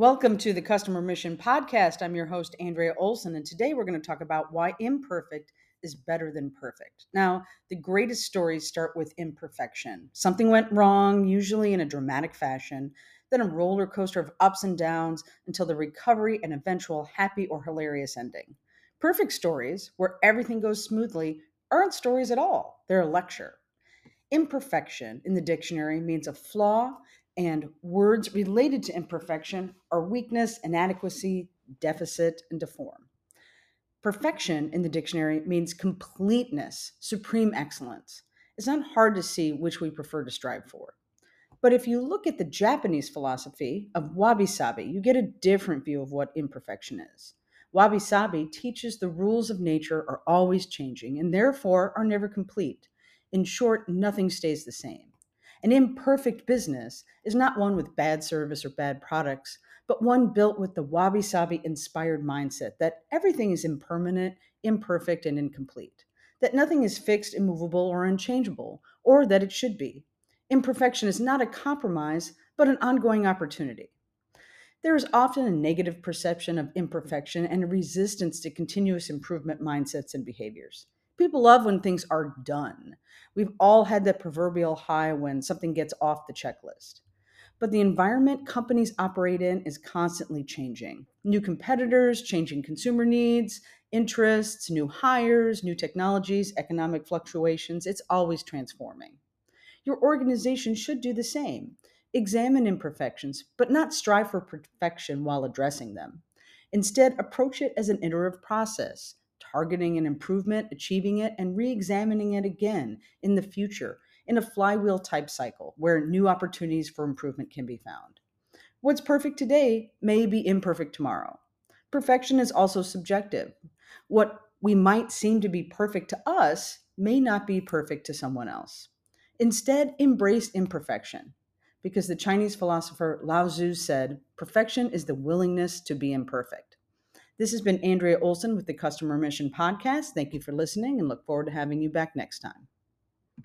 Welcome to the Customer Mission Podcast. I'm your host, Andrea Olson, and today we're going to talk about why imperfect is better than perfect. Now, the greatest stories start with imperfection. Something went wrong, usually in a dramatic fashion, then a roller coaster of ups and downs until the recovery and eventual happy or hilarious ending. Perfect stories, where everything goes smoothly, aren't stories at all, they're a lecture. Imperfection in the dictionary means a flaw and words related to imperfection are weakness, inadequacy, deficit, and deform. Perfection in the dictionary means completeness, supreme excellence. It's not hard to see which we prefer to strive for. But if you look at the Japanese philosophy of wabi sabi, you get a different view of what imperfection is. Wabi sabi teaches the rules of nature are always changing and therefore are never complete. In short, nothing stays the same. An imperfect business is not one with bad service or bad products, but one built with the wabi sabi inspired mindset that everything is impermanent, imperfect, and incomplete, that nothing is fixed, immovable, or unchangeable, or that it should be. Imperfection is not a compromise, but an ongoing opportunity. There is often a negative perception of imperfection and a resistance to continuous improvement mindsets and behaviors. People love when things are done. We've all had that proverbial high when something gets off the checklist. But the environment companies operate in is constantly changing. New competitors, changing consumer needs, interests, new hires, new technologies, economic fluctuations, it's always transforming. Your organization should do the same. Examine imperfections, but not strive for perfection while addressing them. Instead, approach it as an iterative process targeting an improvement, achieving it, and re examining it again in the future in a flywheel type cycle where new opportunities for improvement can be found. What's perfect today may be imperfect tomorrow. Perfection is also subjective. What we might seem to be perfect to us may not be perfect to someone else. Instead, embrace imperfection. Because the Chinese philosopher Lao Tzu said, perfection is the willingness to be imperfect. This has been Andrea Olson with the Customer Mission Podcast. Thank you for listening and look forward to having you back next time.